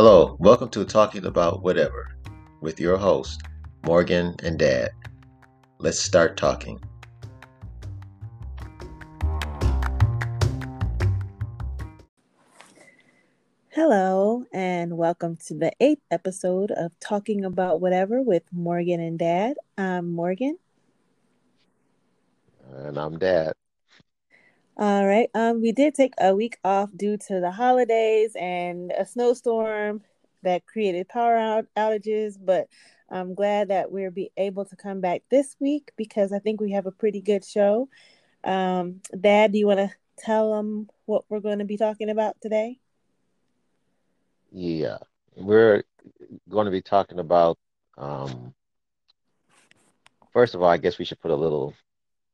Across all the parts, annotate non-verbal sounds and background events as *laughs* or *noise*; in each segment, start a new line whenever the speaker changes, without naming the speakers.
Hello, welcome to Talking About Whatever with your host, Morgan and Dad. Let's start talking.
Hello, and welcome to the eighth episode of Talking About Whatever with Morgan and Dad. I'm Morgan.
And I'm Dad.
All right. Um, we did take a week off due to the holidays and a snowstorm that created power out- outages, but I'm glad that we'll be able to come back this week because I think we have a pretty good show. Um, Dad, do you want to tell them what we're going to be talking about today?
Yeah, we're going to be talking about. Um, first of all, I guess we should put a little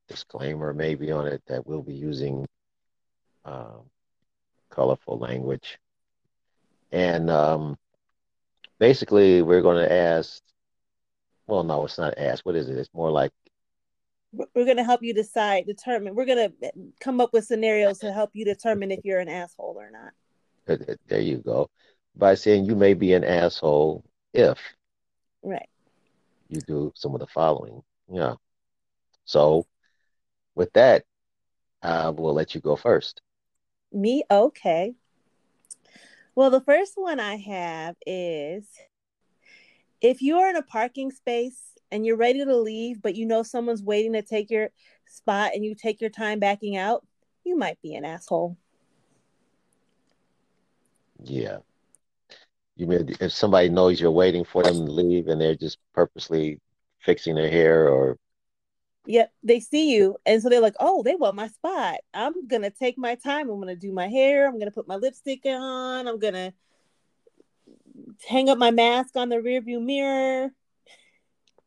disclaimer maybe on it that we'll be using um, colorful language. And um, basically, we're going to ask well, no, it's not ask. What is it? It's more like
we're going to help you decide, determine. We're going to come up with scenarios to help you determine if you're an asshole or not.
There you go. By saying you may be an asshole if
right
you do some of the following. Yeah. So with that, I will let you go first.
Me? Okay. Well, the first one I have is if you're in a parking space and you're ready to leave, but you know someone's waiting to take your spot and you take your time backing out, you might be an asshole.
Yeah. You mean if somebody knows you're waiting for them to leave and they're just purposely fixing their hair or
Yep, they see you, and so they're like, "Oh, they want my spot. I'm gonna take my time. I'm gonna do my hair. I'm gonna put my lipstick on. I'm gonna hang up my mask on the rearview mirror."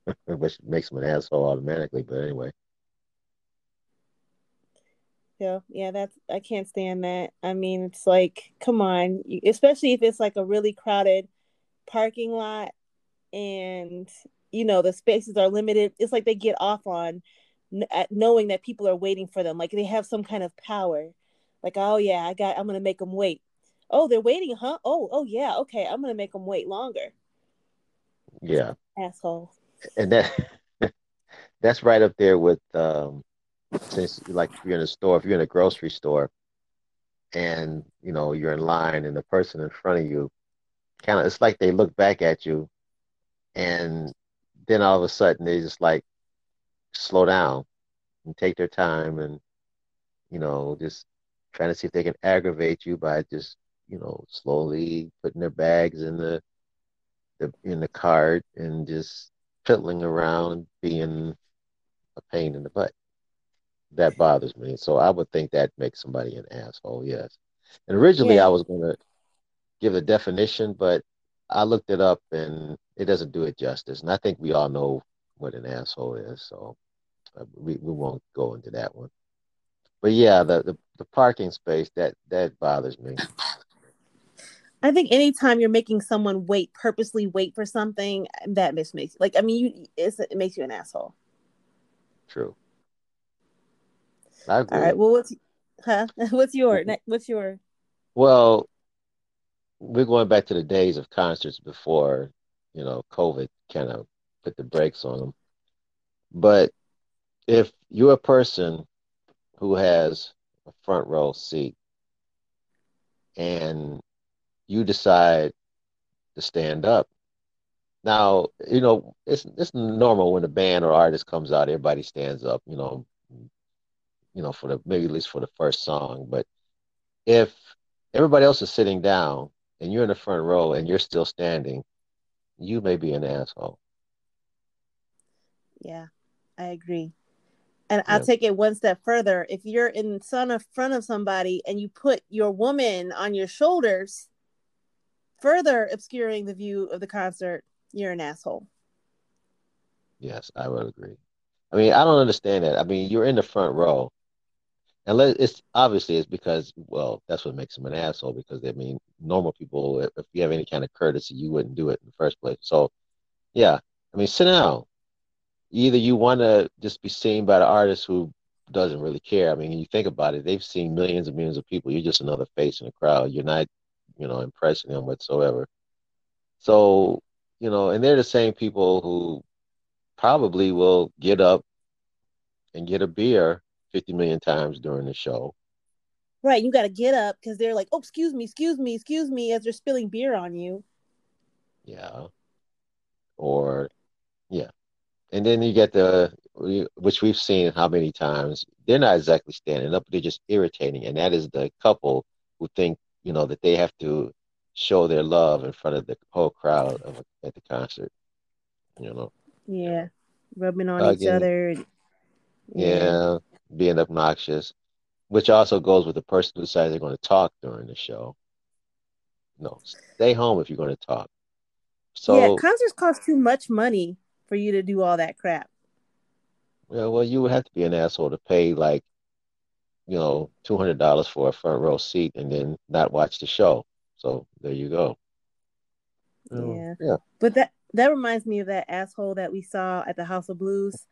*laughs*
Which makes them an asshole automatically, but anyway.
Yeah, yeah, that's I can't stand that. I mean, it's like, come on, especially if it's like a really crowded parking lot, and you know the spaces are limited. It's like they get off on knowing that people are waiting for them like they have some kind of power. Like oh yeah i got i'm gonna make them wait. Oh they're waiting huh? Oh oh yeah okay i'm gonna make them wait longer.
Yeah.
Asshole.
And that *laughs* that's right up there with um since like if you're in a store if you're in a grocery store and you know you're in line and the person in front of you kind of it's like they look back at you and then all of a sudden they just like slow down and take their time and you know just trying to see if they can aggravate you by just you know slowly putting their bags in the, the in the cart and just fiddling around being a pain in the butt. That bothers me. So i would think that makes somebody an asshole yes. And originally yeah. i was going to give a definition but I looked it up and it doesn't do it justice. And I think we all know what an asshole is, so uh, we, we won't go into that one. But yeah, the, the, the parking space that that bothers me.
I think anytime you're making someone wait, purposely wait for something, that makes me like. I mean, you it makes you an asshole.
True.
All right. Well, what's huh? *laughs* What's your what's your?
Well, we're going back to the days of concerts before, you know, COVID kind of put the brakes on them. But if you're a person who has a front row seat and you decide to stand up, now you know it's it's normal when a band or artist comes out, everybody stands up, you know, you know for the maybe at least for the first song. But if everybody else is sitting down and you're in the front row and you're still standing, you may be an asshole.
Yeah, I agree. And yeah. I'll take it one step further. If you're in front of front of somebody and you put your woman on your shoulders, further obscuring the view of the concert, you're an asshole.
Yes, I would agree. I mean, I don't understand that. I mean, you're in the front row and it's obviously it's because well that's what makes them an asshole because I mean normal people if you have any kind of courtesy you wouldn't do it in the first place. So yeah I mean sit down. Either you want to just be seen by the artist who doesn't really care. I mean you think about it they've seen millions and millions of people. You're just another face in the crowd. You're not you know impressing them whatsoever. So, you know, and they're the same people who probably will get up and get a beer 50 million times during the show.
Right. You got to get up because they're like, oh, excuse me, excuse me, excuse me, as they're spilling beer on you.
Yeah. Or, yeah. And then you get the, which we've seen how many times, they're not exactly standing up, they're just irritating. And that is the couple who think, you know, that they have to show their love in front of the whole crowd of, at the concert. You know.
Yeah, rubbing on Again, each other.
Yeah. yeah, being obnoxious, which also goes with the person who decides they're going to talk during the show. No, stay home if you're going to talk.
So yeah, concerts cost too much money for you to do all that crap.
Yeah, well, you would have to be an asshole to pay like, you know, two hundred dollars for a front row seat and then not watch the show. So there you go.
Yeah. yeah. But that that reminds me of that asshole that we saw at the House of Blues,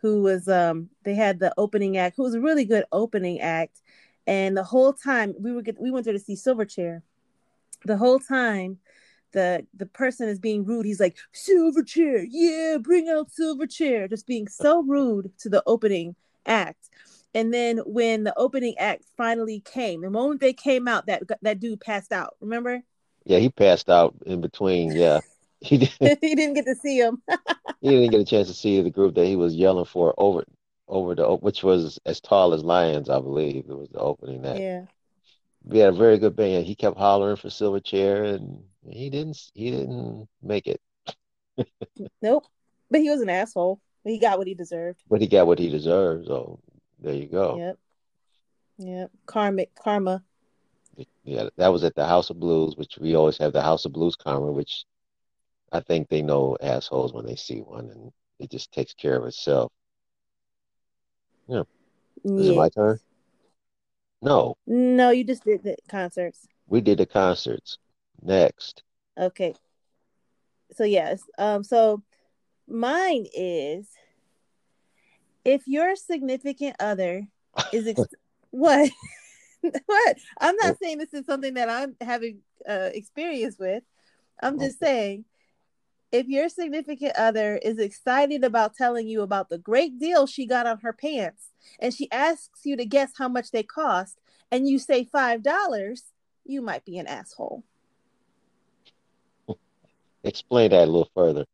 who was um they had the opening act, who was a really good opening act, and the whole time we were get, we went there to see Silverchair. The whole time, the the person is being rude. He's like Silverchair, yeah, bring out Silverchair, just being so rude to the opening act. And then when the opening act finally came, the moment they came out, that that dude passed out. Remember?
Yeah, he passed out in between. Yeah,
he didn't. *laughs* he didn't get to see him. *laughs*
he didn't get a chance to see the group that he was yelling for over over the which was as tall as lions, I believe. It was the opening act. Yeah. We had a very good band. He kept hollering for Silverchair, and he didn't. He didn't make it. *laughs*
nope. But he was an asshole. He got what he deserved.
But he got what he deserved. So there you go.
Yep. Yep. Karmic karma.
Yeah, that was at the House of Blues, which we always have the House of Blues karma, which I think they know assholes when they see one, and it just takes care of itself. Yeah. Is it my turn? No.
No, you just did the concerts.
We did the concerts. Next.
Okay. So yes. Um. So mine is if your significant other is ex- *laughs* what *laughs* what i'm not saying this is something that i'm having uh, experience with i'm just saying if your significant other is excited about telling you about the great deal she got on her pants and she asks you to guess how much they cost and you say five dollars you might be an asshole
explain that a little further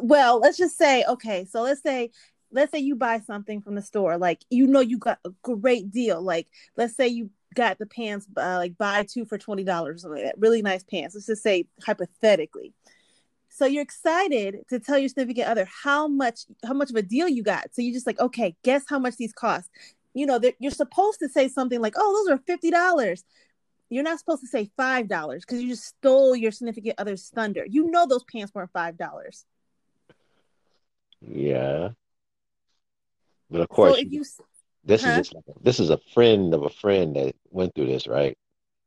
well, let's just say, okay, so let's say let's say you buy something from the store, like you know you got a great deal. Like let's say you got the pants uh, like buy two for twenty dollars, or something like that. Really nice pants. Let's just say hypothetically. So you're excited to tell your significant other how much how much of a deal you got. So you just like, okay, guess how much these cost. You know, you're supposed to say something like, "Oh, those are fifty dollars." You're not supposed to say five dollars because you just stole your significant other's thunder. You know those pants weren't five dollars.
Yeah. But of course, so you, this huh? is just like a, this is a friend of a friend that went through this, right?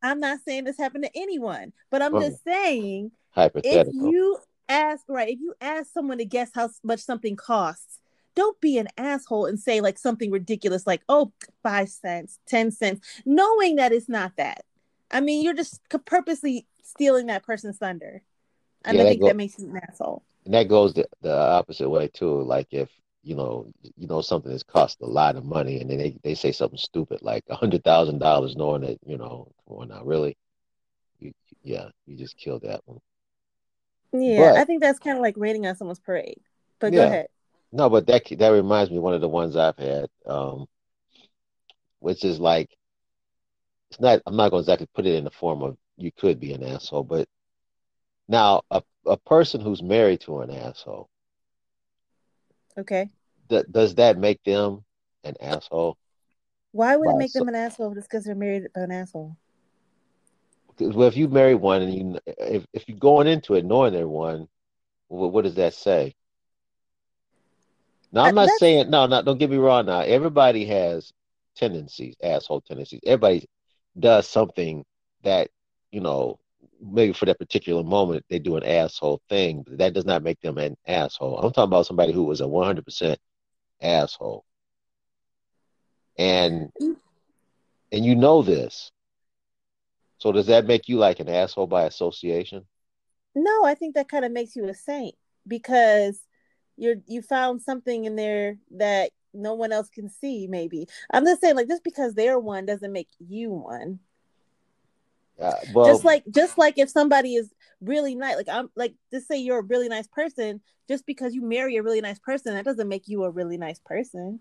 I'm not saying this happened to anyone, but I'm oh. just saying hypothetical. If you ask right, if you ask someone to guess how much something costs, don't be an asshole and say like something ridiculous like, oh, five cents, 10 cents, knowing that it's not that. I mean, you're just purposely stealing that person's thunder. And yeah, I think that, go- that makes you an asshole
and that goes the, the opposite way too. Like if you know you know something that's cost a lot of money, and then they, they say something stupid like a hundred thousand dollars, knowing that you know, well, not really. You, yeah, you just killed that one.
Yeah, but, I think that's kind of like rating on someone's parade. But yeah. go ahead.
No, but that that reminds me of one of the ones I've had, um, which is like, it's not. I'm not going to exactly put it in the form of you could be an asshole, but now a a person who's married to an asshole.
Okay.
Th- does that make them an asshole?
Why would it make so- them an asshole just because they're married to an asshole?
Well, if you marry one and you if if you're going into it knowing they're one, what, what does that say? Now uh, I'm not That's... saying no, no. Don't get me wrong. Now everybody has tendencies, asshole tendencies. Everybody does something that you know maybe for that particular moment they do an asshole thing, but that does not make them an asshole. I'm talking about somebody who was a 100% asshole. And and you know this. So does that make you like an asshole by association?
No, I think that kind of makes you a saint because you're you found something in there that no one else can see. Maybe I'm just saying, like, just because they're one doesn't make you one.
Uh, well,
just like just like if somebody is really nice, like I'm like just say you're a really nice person, just because you marry a really nice person, that doesn't make you a really nice person.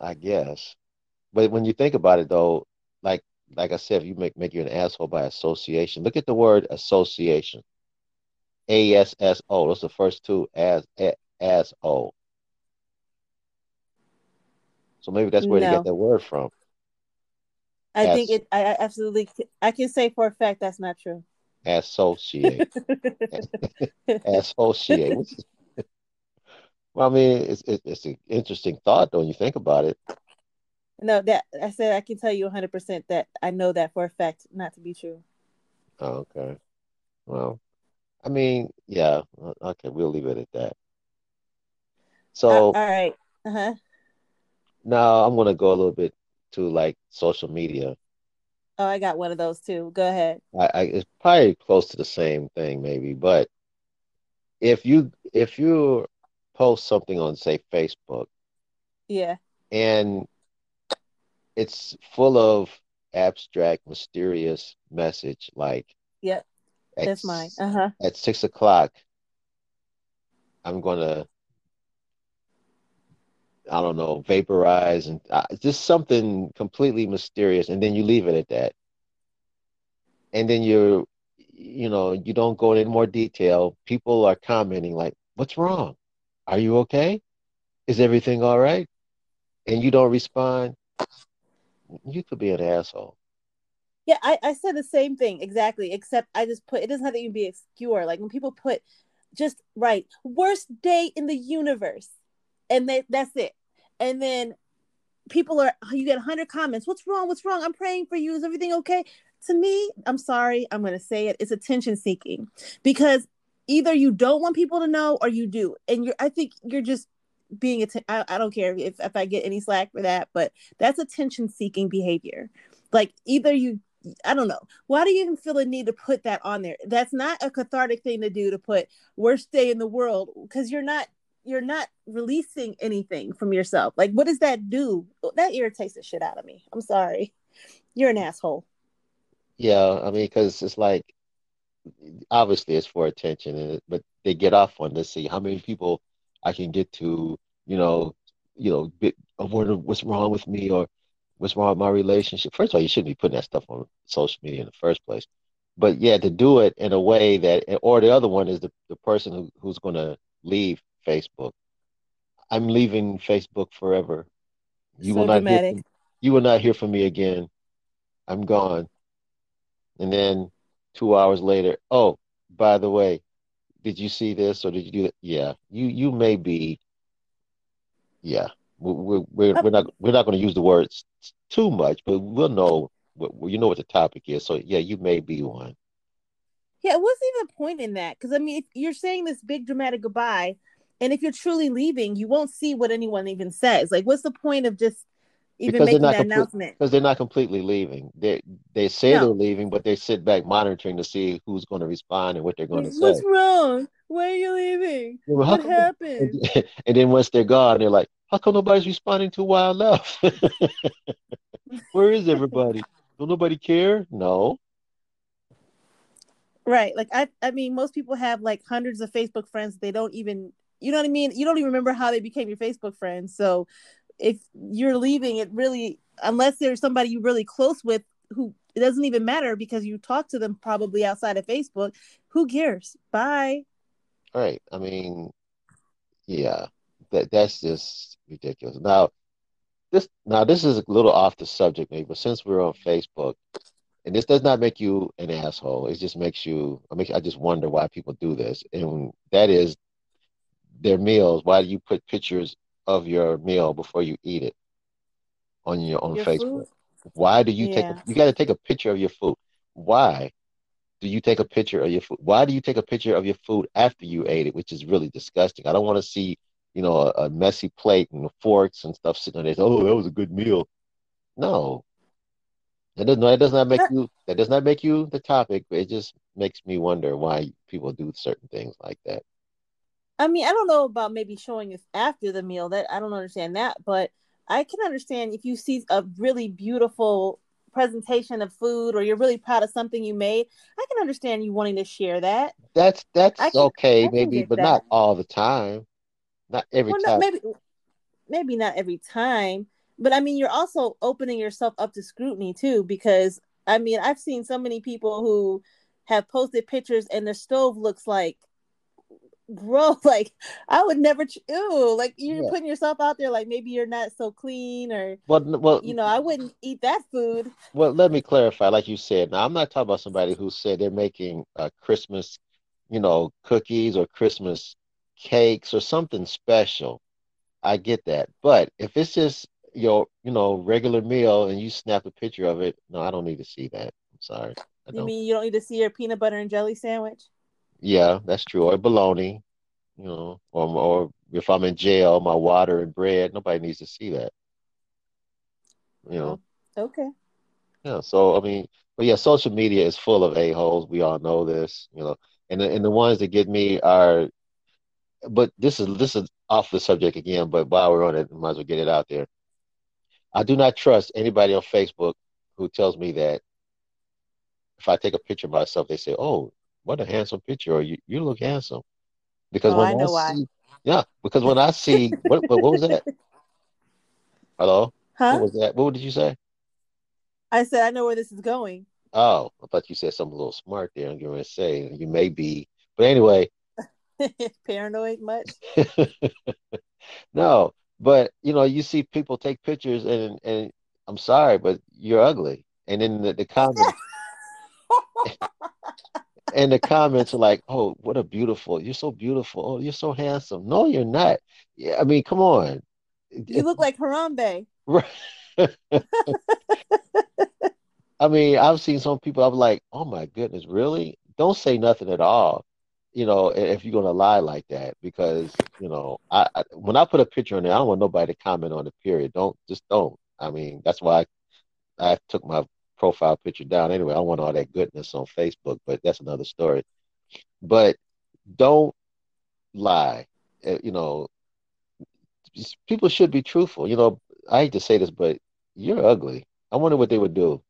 I guess, but when you think about it, though, like like I said, if you make make you an asshole by association, look at the word association. A S S O. Those are the first two as as O. So maybe that's where no. they get that word from.
I As, think it. I absolutely. I can say for a fact that's not true.
Associate. *laughs* associate. *laughs* well, I mean, it's it's an interesting thought, though, when you think about it.
No, that I said I can tell you 100 percent that I know that for a fact not to be true.
Oh, okay. Well, I mean, yeah. Okay, we'll leave it at that. So, uh,
all right. Uh huh.
Now I'm gonna go a little bit to like social media.
Oh, I got one of those too. Go ahead.
I, I it's probably close to the same thing, maybe, but if you if you post something on say Facebook,
yeah,
and it's full of abstract, mysterious message like,
yep, that's mine. Uh huh.
At six o'clock, I'm gonna I don't know, vaporize and uh, just something completely mysterious, and then you leave it at that. And then you're, you know, you don't go into more detail. People are commenting like, "What's wrong? Are you okay? Is everything all right?" And you don't respond. You could be an asshole.
Yeah, I, I said the same thing exactly, except I just put it doesn't have to even be obscure. Like when people put just right, worst day in the universe and they, that's it. And then people are you get 100 comments. What's wrong? What's wrong? I'm praying for you. Is everything okay? To me i'm sorry. I'm going to say it. It's attention seeking because either you don't want people to know or you do. And you're i think you're just being att- I, I don't care if, if i get any slack for that but that's attention seeking behavior. Like either you I don't know. Why do you even feel the need to put that on there? That's not a cathartic thing to do to put worst day in the world because you're not you're not releasing anything from yourself. Like, what does that do? That irritates the shit out of me. I'm sorry. You're an asshole.
Yeah, I mean, because it's like, obviously, it's for attention, but they get off on to see how many people I can get to, you know, you know, bit of what's wrong with me or what's wrong with my relationship. First of all, you shouldn't be putting that stuff on social media in the first place. But yeah, to do it in a way that, or the other one is the, the person who, who's going to leave Facebook. I'm leaving Facebook forever. You so will not dramatic. hear from, you will not hear from me again. I'm gone. And then two hours later, oh, by the way, did you see this or did you do that? Yeah, you you may be. Yeah, we're we're, we're not we're not going to use the words too much, but we'll know. What, you know what the topic is, so yeah, you may be one.
Yeah, what's even the point in that? Because I mean, if you're saying this big dramatic goodbye, and if you're truly leaving, you won't see what anyone even says. Like, what's the point of just even because making that complete, announcement?
Because they're not completely leaving. They they say no. they're leaving, but they sit back monitoring to see who's going to respond and what they're going to say.
What's wrong? Why are you leaving? Well, what happened?
And, *laughs* and then once they're gone, they're like, "How come nobody's responding to why I left? *laughs* Where is everybody? Don't nobody care? No."
Right. Like I I mean most people have like hundreds of Facebook friends they don't even you know what I mean? You don't even remember how they became your Facebook friends. So if you're leaving, it really, unless there's somebody you're really close with who it doesn't even matter because you talk to them probably outside of Facebook, who cares? Bye.
Right. I mean, yeah, that that's just ridiculous. Now, this now this is a little off the subject, maybe, but since we're on Facebook, and this does not make you an asshole. It just makes you. I make. I just wonder why people do this, and that is their meals, why do you put pictures of your meal before you eat it on your on your Facebook? Food? Why do you yeah. take a, you got to take a picture of your food? Why do you take a picture of your food? Why do you take a picture of your food after you ate it, which is really disgusting? I don't want to see, you know, a, a messy plate and forks and stuff sitting on there. Oh, that was a good meal. No. That does not that does not make you that does not make you the topic, but it just makes me wonder why people do certain things like that.
I mean, I don't know about maybe showing us after the meal. That I don't understand that, but I can understand if you see a really beautiful presentation of food or you're really proud of something you made. I can understand you wanting to share that.
That's that's
can,
okay, maybe, but
that.
not all the time. Not every
Well, no,
time.
maybe maybe not every time, but I mean, you're also opening yourself up to scrutiny too, because I mean, I've seen so many people who have posted pictures and their stove looks like bro *laughs* like i would never ch- ew like you're
Yeah.
putting yourself out there like maybe you're not so clean or
Well, well,
you know i wouldn't eat that food
well. Let me clarify. Like you said, now I'm not talking about somebody who said they're making uh, Christmas, you know, cookies or Christmas cakes or something special. I get that, but if it's just your, you know, regular meal and you snap a picture of it, no, I don't need to see that. I'm sorry,
you mean you don't need to see your peanut butter and jelly sandwich
Yeah, that's true. Or bologna, you know, or or if I'm in jail, my water and bread, nobody needs to see that, you know.
oh, okay
Yeah, so I mean, but yeah, social media is full of a-holes. We all know this, you know. And the, and the ones that get me are, but this is this is off the subject again, but while we're on it, might as well get it out there. I do not trust anybody on Facebook who tells me that if I take a picture of myself, they say, "Oh, what a handsome picture," or "You you look handsome." Because
oh
when
i
I
know why
see, yeah, because when I see, what what, what was that? *laughs* Hello? What
huh
was that? What did you say?
i said i know where this is going
Oh, I thought you said something a little smart there. I'm going to say you may be, but anyway, *laughs*
paranoid much *laughs*
no. But you know, you see people take pictures, and and I'm sorry, but you're ugly. And then the, the comments and the comments are like, "Oh, what a beautiful! You're so beautiful. Oh, you're so handsome." No, you're not. Yeah, I mean, come on.
you look like harambe Right. *laughs*
I mean, I've seen some people. I'm like, "Oh my goodness, really?" Don't say nothing at all. You know, if you're gonna lie like that, because you know, I, I when I put a picture on there, I don't want nobody to comment on it. Period. Don't just don't. I mean, that's why I, I took my profile picture down anyway. I want all that goodness on Facebook, but that's another story. But don't lie. Uh, You know, people should be truthful. You know, I hate to say this, but you're ugly. I wonder what they would do.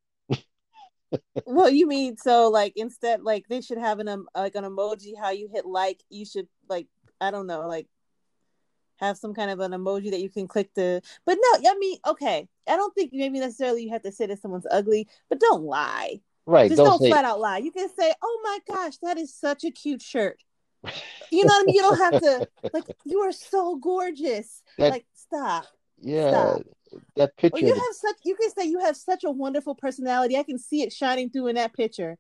well you mean so like instead like they should have an um, like an emoji how you hit like you should like i don't know like have some kind of an emoji that you can click to but no i mean okay i don't think maybe necessarily you have to say that someone's ugly but don't lie
Right?
just
Don't
don't
say
flat out lie you can say oh my gosh that is such a cute shirt you know what i mean you don't have to *laughs* like you are so gorgeous
that.
like stop
Yeah,
stop
that picture.
you have such you can say you have such a wonderful personality i can see it shining through in that picture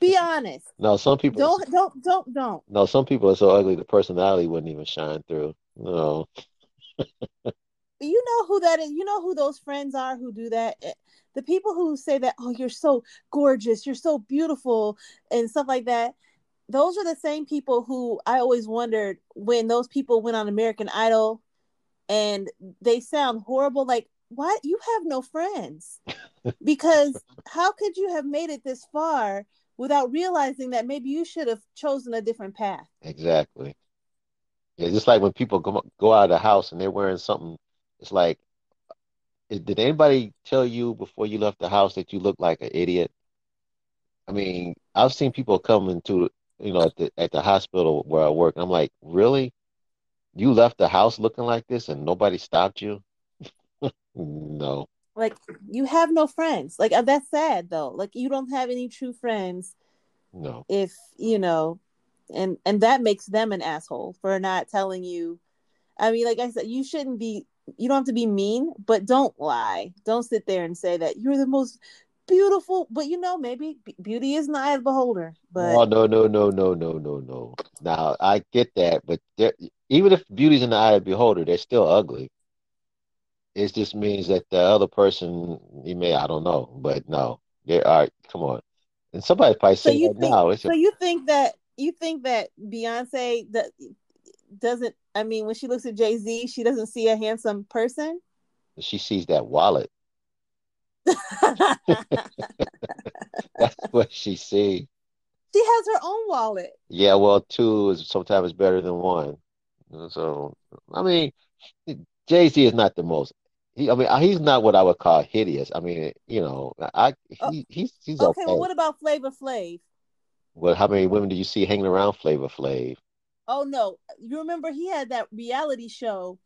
be *laughs* honest
No, some people.
don't don't don't don't
No, some people are so ugly the personality wouldn't even shine through. No.
you know who that is you know who those friends are who do that Eh, the people who say that oh you're so gorgeous you're so beautiful and stuff like that those are the same people who i always wondered when those people went on american idol and they sound horrible like why you have no friends *laughs* because how could you have made it this far without realizing that maybe you should have chosen a different path
Exactly. Yeah, just like when people go go out of the house and they're wearing something, it's like, did anybody tell you before you left the house that you look like an idiot? I mean, I've seen people come into, you know, at the at the hospital where I work. I'm like, really? You left the house looking like this and nobody stopped you? *laughs* No,
like you have no friends like uh, that's sad though like you don't have any true friends
no.
if you know and and that makes them an asshole for not telling you i mean like i said you shouldn't be you don't have to be mean but don't lie don't sit there and say that you're the most beautiful but you know maybe beauty is of the beholder but
Oh, no, no, no, no, no, no, no. Now, I get that, but there, even if beauty's in the eye of the beholder, they're still ugly. It just means that the other person, you may, I don't know, but no, they are, come on. And somebody probably
so
saying
you think
now, it's a,
so you think that you think that beyonce that doesn't i mean when she looks at jay-z she doesn't see a handsome person
she sees that wallet. *laughs* That's what she see.
She has her own wallet.
Yeah, well, two is sometimes better than one. So, I mean, Jay Z is not the most. He, I mean, uh, he's not what I would call hideous. I mean, you know, I he,
Oh,
he's he's
Okay,
okay.
well, what about Flavor Flav?
Well, how many women do you see hanging around Flavor Flav?
Oh no, you remember he had that reality show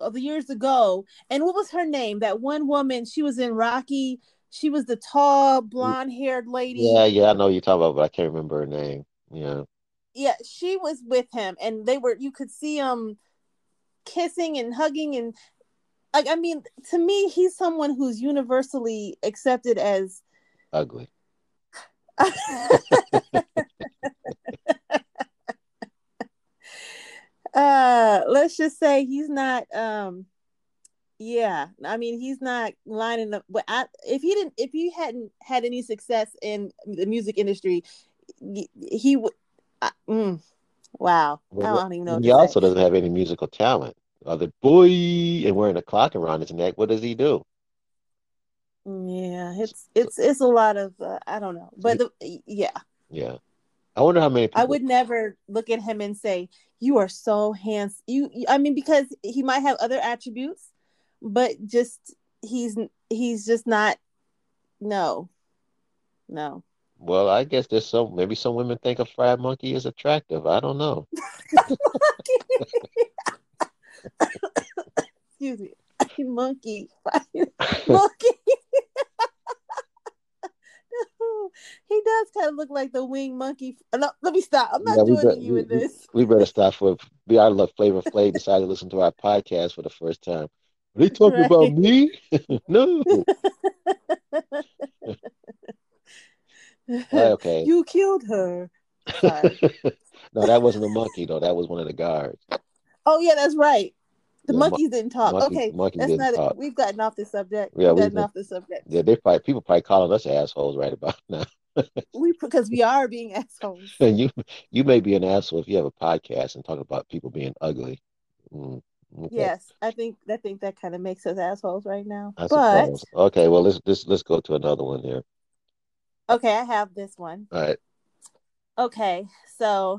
of the years ago, and what was her name? That one woman, she was in Rocky. She was the tall, blonde-haired lady.
Yeah, yeah, I know you're talking about, but I can't remember her name. Yeah.
yeah, she was with him, and they were. You could see them kissing and hugging, and like I mean, to me, he's someone who's universally accepted as.
Ugly. *laughs*
uh, let's just say he's not. Um, yeah, I mean, he's not lining up. But I, if he didn't, if he hadn't had any success in the music industry, he, would. Mm, wow, I don't even know
he
to say.
also doesn't have any musical talent. Other boy and wearing a clock around his neck. What does he do?
Yeah, it's it's it's a lot of uh, I don't know, but the, yeah,
Yeah. I wonder how many People...
I would never look at him and say you are so handsome. You, I mean, because he might have other attributes, but just he's he's just not. No, no.
Well, I guess there's some. Maybe some women think a fried monkey is attractive. I don't know. *laughs* *laughs*
Excuse me, *laughs* monkey, monkey. He does kind of look like the winged monkey. No, let me stop. I'm not
Yeah,
joining
bet-
you
we-
in this.
We better stop for. We I love Flavor Flav decided to listen to our podcast for the first time. Are they talking about me? *laughs* no. *laughs* Okay.
You killed her. *laughs*
No, that wasn't a monkey though. That was one of the guards.
Oh yeah, that's right. The monkeys didn't talk.
monkey-
okay,
monkey
that's not
talk.
it. We've gotten off the subject.
Yeah,
we've
we've
gotten
been-
off the subject.
Yeah, they probably people probably calling us assholes right about *laughs* now.
We because we are being assholes.
And *laughs* you you may be an asshole if you have a podcast and talk about people being ugly. Mm, okay.
Yes, I think I think that kind of makes us assholes right now.
I
but
suppose. Okay, well let's let's let's go to another one here.
okay, I have this one.
All right.
Okay, so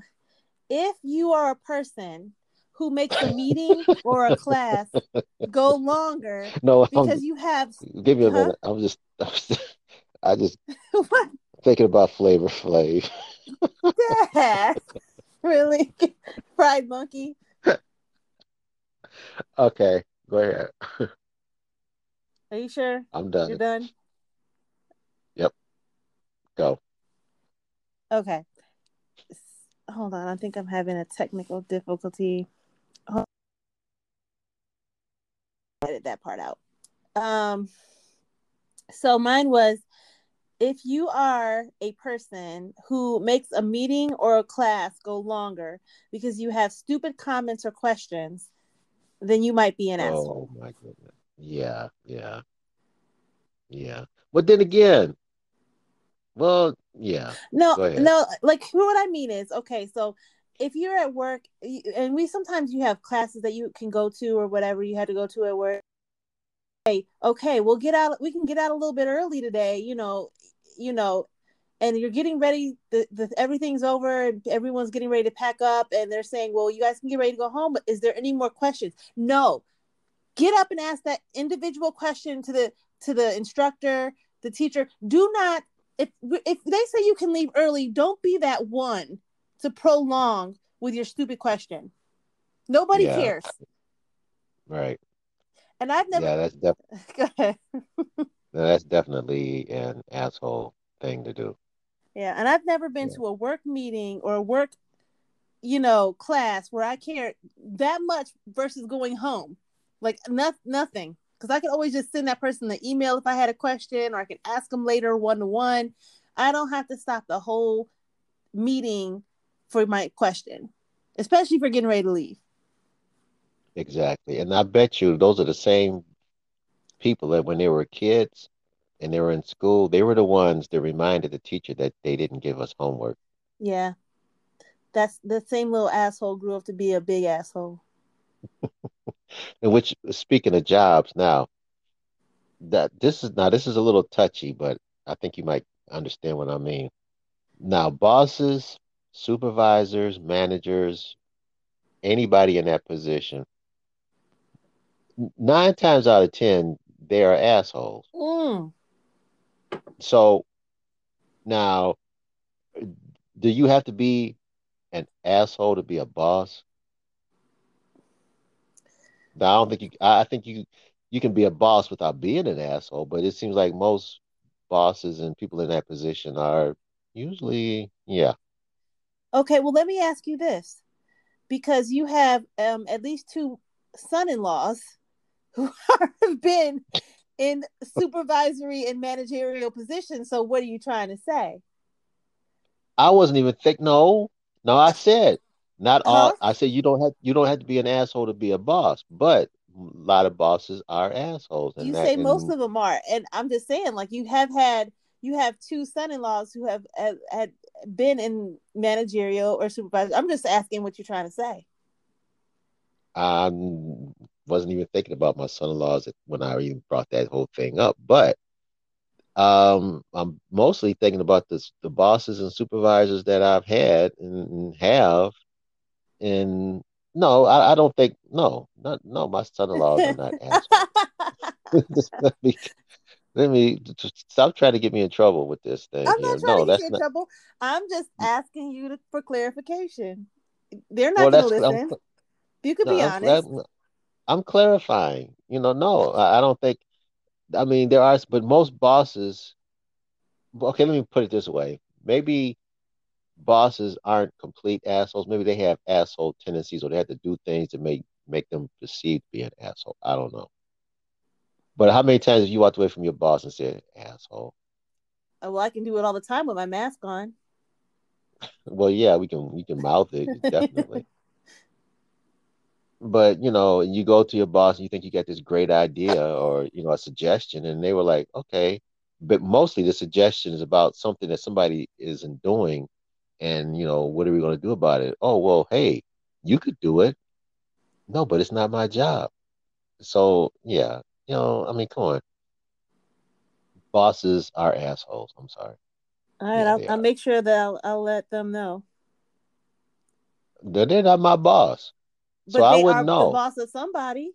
if you are a person who makes a meeting or a class go *laughs* longer
No, I'm,
because you have
give me a
Huh?
minute. I'm just, *laughs* I'm just I just *laughs*
what
thinking about Flavor Flav.
Dad? really fried monkey.
Okay, go ahead.
Are you sure
I'm done
you're
done.
yep
Go.
Okay. Hold on, I think I'm having a technical difficulty. Hold- Edit that part out. Um, so mine was if you are a person who makes a meeting or a class go longer because you have stupid comments or questions, then you might be an asshole.
Oh my goodness. Yeah, yeah, yeah. But then again, well, yeah.
No, no, like what I mean is, okay, so if you're at work and we sometimes you have classes that you can go to or whatever you had to go to at work. Hey, okay, we'll get out we can get out a little bit early today, you know, you know, and you're getting ready, the, the everything's over, and everyone's getting ready to pack up, and they're saying, Well, you guys can get ready to go home, but is there any more questions? No. Get up and ask that individual question to the to the instructor, the teacher. Do not if if they say you can leave early, don't be that one to prolong with your stupid question. Nobody
Yeah.
cares.
Right.
And I've never
Yeah, that's def- *laughs*
go ahead. *laughs*
that's definitely an asshole thing to do.
Yeah, and I've never been
Yeah.
to a work meeting or a work, you know, class where I care that much versus going home. Like not, nothing. Because I could always just send that person the email if I had a question, or I could ask them later one to one. I don't have to stop the whole meeting for my question, especially for getting ready to leave.
Exactly. And I bet you those are the same people that when they were kids and they were in school, they were the ones that reminded the teacher that they didn't give us homework.
Yeah, that's the same little asshole grew up to be a big asshole. *laughs*
And which, speaking of jobs now, that this is now this is a little touchy, but I think you might understand what I mean. Now, bosses, supervisors, managers, anybody in that position, nine times out of ten, they are assholes.
Mm.
So now, do you have to be an asshole to be a boss? Now, I don't think you. I think you you can be a boss without being an asshole, but it seems like most bosses and people in that position are usually, yeah.
Okay, well, let me ask you this because you have um, at least two son in laws who *laughs* have been in supervisory and managerial positions. So, what are you trying to say?
I wasn't even think. No, no, I said not all.
Huh?
I said you don't have you don't have to be an asshole to be a boss, but a lot of bosses are assholes, and
You
that
say most of them are, and I'm just saying, like you have had, you have two son-in-laws who have had, had been in managerial or supervisor. I'm just asking what you're trying to say.
I wasn't even thinking about my son-in-laws when I even brought that whole thing up. But um, I'm mostly thinking about this, the bosses and supervisors that I've had and have. And no, I, I don't think no, not no, my son-in-laws are not *laughs* assholes. *laughs* Just let me let me stop trying to get me in trouble with this thing
I'm not
here.
trying to
No,
get you
that's
in
not.
trouble. I'm just mm. asking you to, for clarification. They're not
Well,
going to
that's I'm
listen. You could
no,
be
I'm
honest.
I'm, I'm clarifying. You know, no, I, I don't think. I mean, there are, but most bosses. Okay, let me put it this way. Maybe bosses aren't complete assholes. Maybe they have asshole tendencies, or they have to do things to make make them perceived to be an asshole. I don't know. But how many times have you walked away from your boss and said, "Asshole"?
Uh, Well, I can do it all the time with my mask on. *laughs*
Well, yeah, we can we can mouth it *laughs* definitely. But you know, you go to your boss and you think you got this great idea or you know a suggestion, and they were like, "Okay," but mostly the suggestion is about something that somebody isn't doing, and you know, what are we going to do about it? Oh, well, hey, you could do it. No, but it's not my job. So yeah, you know, I mean, come on. Bosses are assholes. I'm sorry.
All right,
Yeah,
I'll, I'll make sure that I'll, I'll let them know.
They're, not my boss. So
But
I wouldn't
are the
know.
boss of somebody.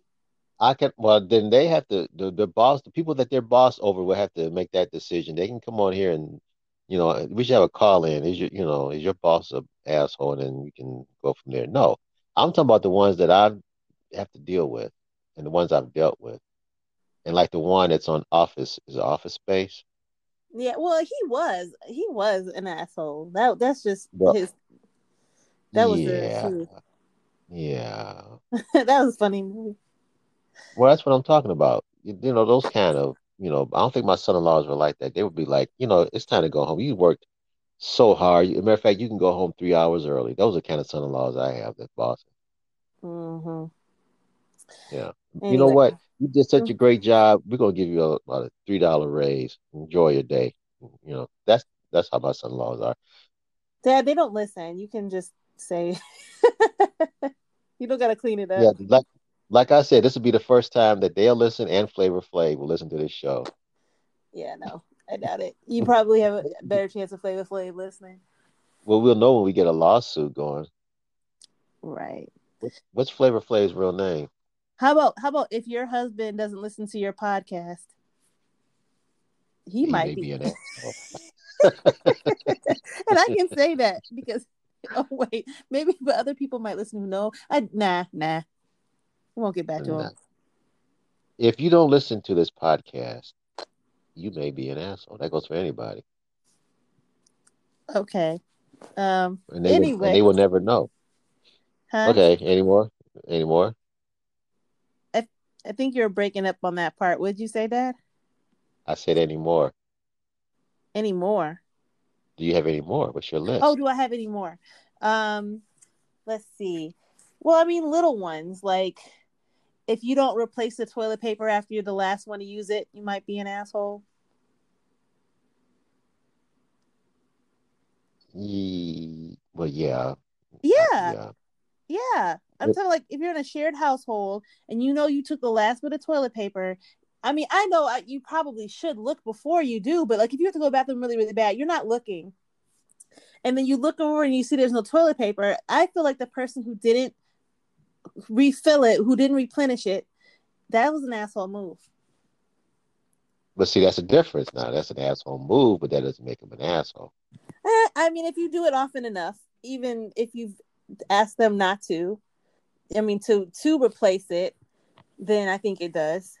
I can, well, then they have to, the, the boss, the people that they're boss over will have to make that decision. They can come on here and, you know, we should have a call in. Is your, you know, is your boss a asshole? And then we can go from there. No, I'm talking about the ones that I have to deal with and the ones I've dealt with. And like the one that's on office, is office space?
Yeah, well, he was he was an asshole. That that's just
Well,
his. That was
yeah, yeah. *laughs*
that was funny movie.
Well, that's what I'm talking about. You, you know, those kind of, you know, I don't think my son-in-laws were like that. They would be like, you know, it's time to go home. You worked so hard. Matter of fact, you can go home three hours early. Those are the kind of son-in-laws I have that boss.
hmm
Yeah. You know what? You did such a great job. We're gonna give you a, a three dollar raise. Enjoy your day. You know, that's that's how my son-in-laws are.
Dad, they don't listen. You can just say *laughs* you don't got to clean it up.
Yeah, like like I said, this will be the first time that they'll listen and Flavor Flav will listen to this show.
Yeah, no, I doubt it. You probably have a better chance of Flavor Flav listening.
Well, we'll know when we get a lawsuit going.
Right.
What's, what's Flavor Flav's real name?
How about how about if your husband doesn't listen to your podcast? He,
He
might be.
be an *laughs* asshole. *laughs*
and I can say that because *laughs* oh wait, maybe but other people might listen who know. I nah, nah. We won't get back to him.
If you don't listen to this podcast, you may be an asshole. That goes for anybody,
Okay. Um
and they will, and
anyway,
they will never know.
huh?
Okay, any more?
I think you're breaking up on that part. Would you say that?
I said any more.
Any more?
Do you have any more? What's your list?
Oh, do I have any more? Um, let's see. Well, I mean, little ones like if you don't replace the toilet paper after you're the last one to use it, you might be an asshole.
Ye- well, yeah,
Yeah,
yeah.
Yeah. I'm talking like if you're in a shared household and you know you took the last bit of toilet paper, I mean, I know you probably should look before you do, but like if you have to go to the bathroom really, really bad, you're not looking. And then you look over and you see there's no toilet paper. I feel like the person who didn't refill it, who didn't replenish it, that was an asshole move.
But see, that's a difference now. That's an asshole move, but that doesn't make him an asshole.
Eh, I mean, if you do it often enough, even if you've asked them not to, I mean, to to replace it, then I think it does.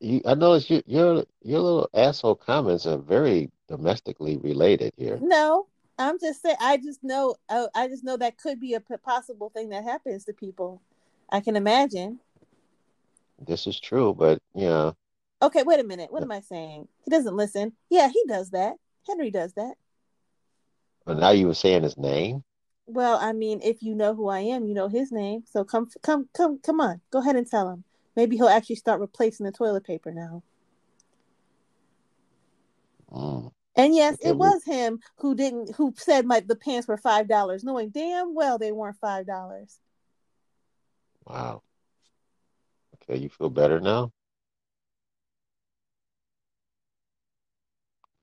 You, I notice you, your your little asshole comments are very domestically related here.
No, I'm just saying. I just know. Uh, I just know that could be a possible thing that happens to people. I can imagine.
This is true, but you know,
Okay, wait a minute. What am I saying? He doesn't listen. Yeah, he does that. Henry does that.
But now you were saying his name.
Well, I mean, if you know who I am, you know his name. So come, come, come, come on. Go ahead and tell him. Maybe he'll actually start replacing the toilet paper now.
Mm.
And yes, okay, it was him who didn't who said my the pants were five dollars, knowing damn well they weren't five dollars.
Wow. Okay, you feel better now?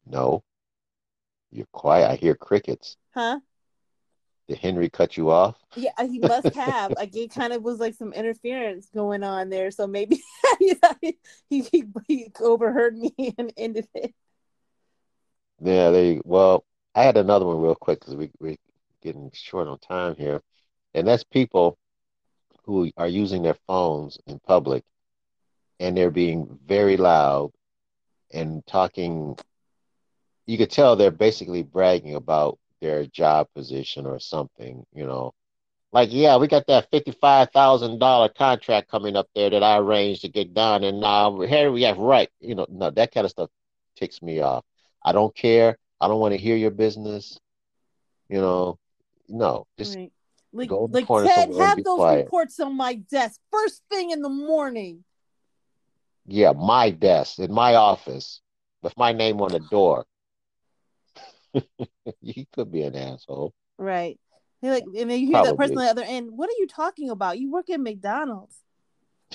No. You're quiet. I hear crickets.
Huh?
Did Henry cut you off?
Yeah, uh, he must have. like it kind of was like some interference going on there. So maybe *laughs* he, he, he overheard me *laughs* and ended it.
Yeah, they well, I had another one real quick because we we're getting short on time here. And that's people who are using their phones in public and they're being very loud and talking you could tell they're basically bragging about their job position or something, you know. Like, yeah, we got that fifty-five thousand dollar contract coming up there that I arranged to get done, and now uh, here we have right, you know, no, that kind of stuff ticks me off. I don't care. I don't want to hear your business. You know, no, just right.
like, go like Ted, have those quiet. reports on my desk first thing in the morning.
Yeah, my desk in my office with my name on the door. *laughs* he could be an asshole.
Right. like, and then you hear Probably. that person on the other end. What are you talking about? You work at McDonald's.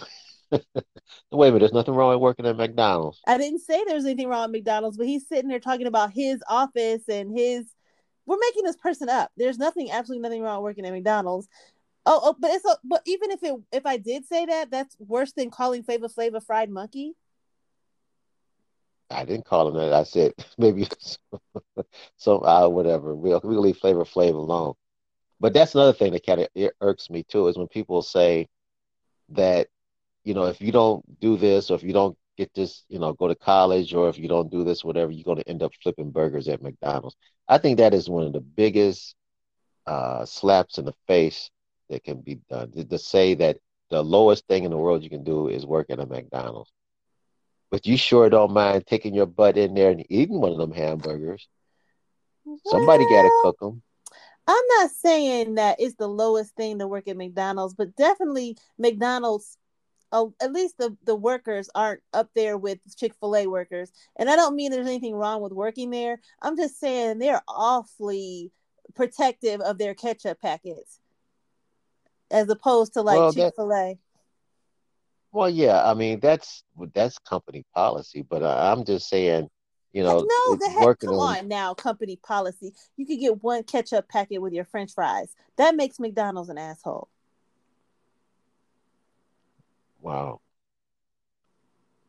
*laughs*
Wait a minute. There's nothing wrong with working at McDonald's.
I didn't say there's anything wrong with McDonald's, but he's sitting there talking about his office and his. We're making this person up. There's nothing, absolutely nothing wrong working at McDonald's. Oh, oh but it's a, but even if it if I did say that, that's worse than calling Flavor Flav a fried monkey.
I didn't call him that. I said *laughs* maybe *laughs* some uh, whatever. We'll we'll leave Flavor Flav alone. But that's another thing that kind of irks me too is when people say that you know if you don't do this or if you don't get this you know go to college or if you don't do this whatever you're going to end up flipping burgers at McDonald's. I think that is one of the biggest uh, slaps in the face that can be done to, to say that the lowest thing in the world you can do is work at a McDonald's but you sure don't mind taking your butt in there and eating one of them hamburgers. Well, Somebody got to cook them.
I'm not saying that it's the lowest thing to work at McDonald's, but definitely McDonald's, uh, at least the, the workers aren't up there with Chick fil A workers. And I don't mean there's anything wrong with working there. I'm just saying they're awfully protective of their ketchup packets as opposed to like well, Chick fil A.
Well, yeah, I mean that's that's company policy, but I, am just saying, you know,
no, the heck, come on, on now, company policy. You could get one ketchup packet with your French fries. That makes McDonald's an asshole.
Wow.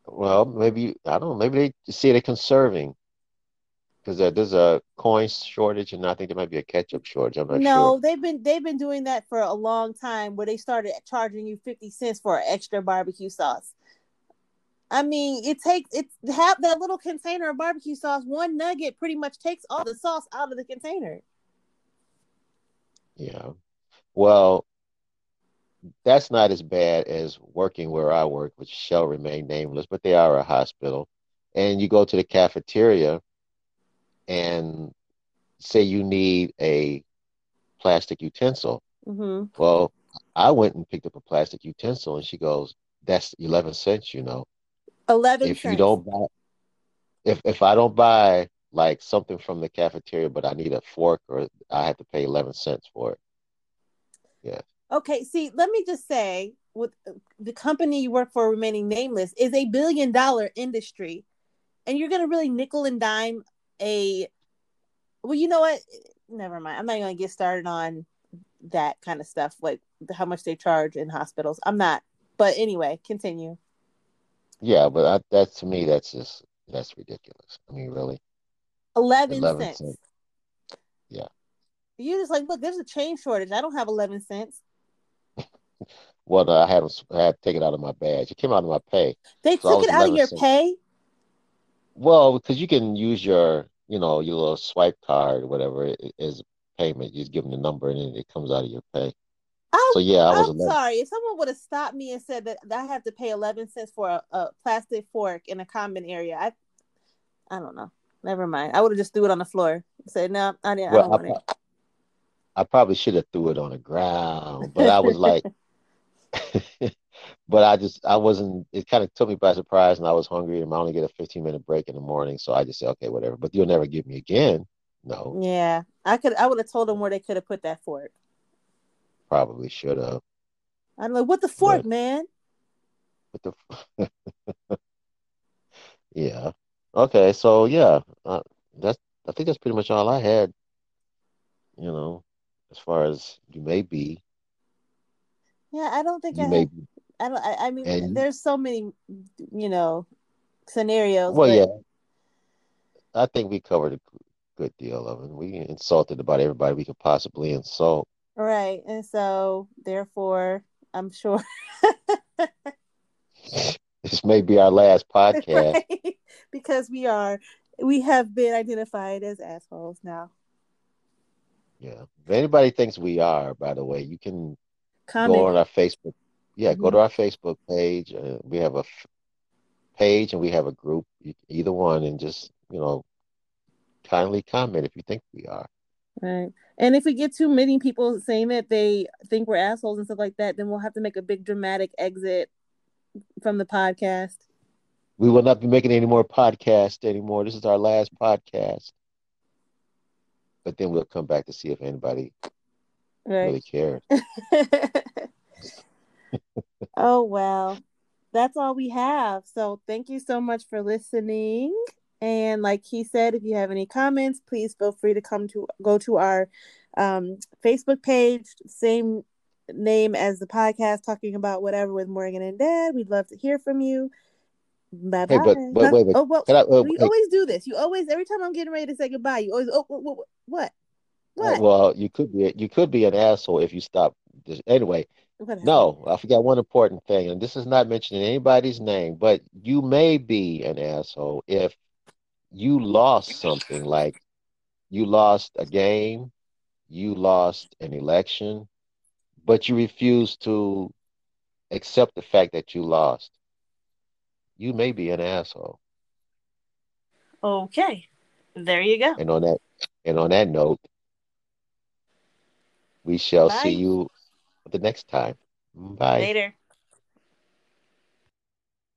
Well, maybe I don't know. Maybe they see they're conserving because there's a coin shortage, and I think there might be a ketchup shortage. I'm not
no,
sure.
No, they've been they've been doing that for a long time, where they started charging you fifty cents for extra barbecue sauce. I mean, it takes it's have that little container of barbecue sauce. One nugget pretty much takes all the sauce out of the container.
Yeah, well, that's not as bad as working where I work, which shall remain nameless, but they are a hospital. And you go to the cafeteria, and say you need a plastic utensil.
Mm-hmm.
Well, I went and picked up a plastic utensil, and she goes, "That's eleven cents, you know."
Eleven.
If
cents.
you don't buy, if if I don't buy like something from the cafeteria, but I need a fork, or I have to pay eleven cents for it. Yeah.
Okay. See, let me just say, with the company you work for remaining nameless is a billion dollar industry and you're gonna really nickel and dime a well you know what never mind i'm not gonna get started on that kind of stuff like how much they charge in hospitals i'm not but anyway continue
yeah but I, that to me that's just that's ridiculous i mean really
11, 11 cents.
cents. yeah
you're just like look there's a chain shortage i don't have 11 cents *laughs*
well, uh, I had I had to take it out of my badge. It came out of my pay.
They so took it out of your cents. pay.
Well, because you can use your, you know, your little swipe card or whatever as payment. You just give them the number and then it comes out of your pay.
I'm, so yeah, I was. I'm 11. sorry. If someone would have stopped me and said that, that I have to pay eleven cents for a, a, plastic fork in a common area, I, I don't know. Never mind. I would have just threw it on the floor. Said no, I didn't. Well, I don't I, want it.
I probably should have threw it on the ground, but I was like, *laughs* but I just I wasn't. It kind of took me by surprise, and I was hungry, and I only get a 15 minute break in the morning, so I just said, okay, whatever. But you'll never give me again. No.
Yeah, I could. I would have told them where they could have put that fork.
Probably should have.
I'm like, what the fork, but, man?
What the? *laughs* yeah. Okay. So yeah, uh, that's. I think that's pretty much all I had. You know, as far as you may be.
Yeah, I don't think you I. May have, be. I don't. I, I mean, and, there's so many, you know, scenarios.
Well, but... yeah. I think we covered a good deal of it. We insulted about everybody we could possibly insult.
Right, and so therefore, I'm sure. *laughs*
this may be our last podcast *laughs* right?
because we are we have been identified as assholes now.
Yeah. If anybody thinks we are, by the way, you can Comment. go on our Facebook. Yeah, mm-hmm. go to our Facebook page. Uh, we have a f- page and we have a group, either one, and just, you know, kindly comment if you think we are.
Right. And if we get too many people saying that they think we're assholes and stuff like that, then we'll have to make a big dramatic exit from the podcast.
We will not be making any more podcasts anymore. This is our last podcast but then we'll come back to see if anybody right. really cares. *laughs*
oh well, that's all we have. So thank you so much for listening. And like he said, if you have any comments, please feel free to come to go to our um, Facebook page, same name as the podcast, talking about whatever with Morgan and Dad. We'd love to hear from you. Bye bye. Hey, but, but wait, wait. Oh well, I, uh, you hey. always do this. You always every time I'm getting ready to say goodbye, you always oh what what what.
what? Well, you could be you could be an asshole if you stop. This. No, I forgot one important thing, and this is not mentioning anybody's name, but you may be an asshole if you lost something like you lost a game, you lost an election, but you refuse to accept the fact that you lost you may be an asshole.
Okay. There you go.
And on that and on that note, we shall Bye. see you the next time. Bye.
Later.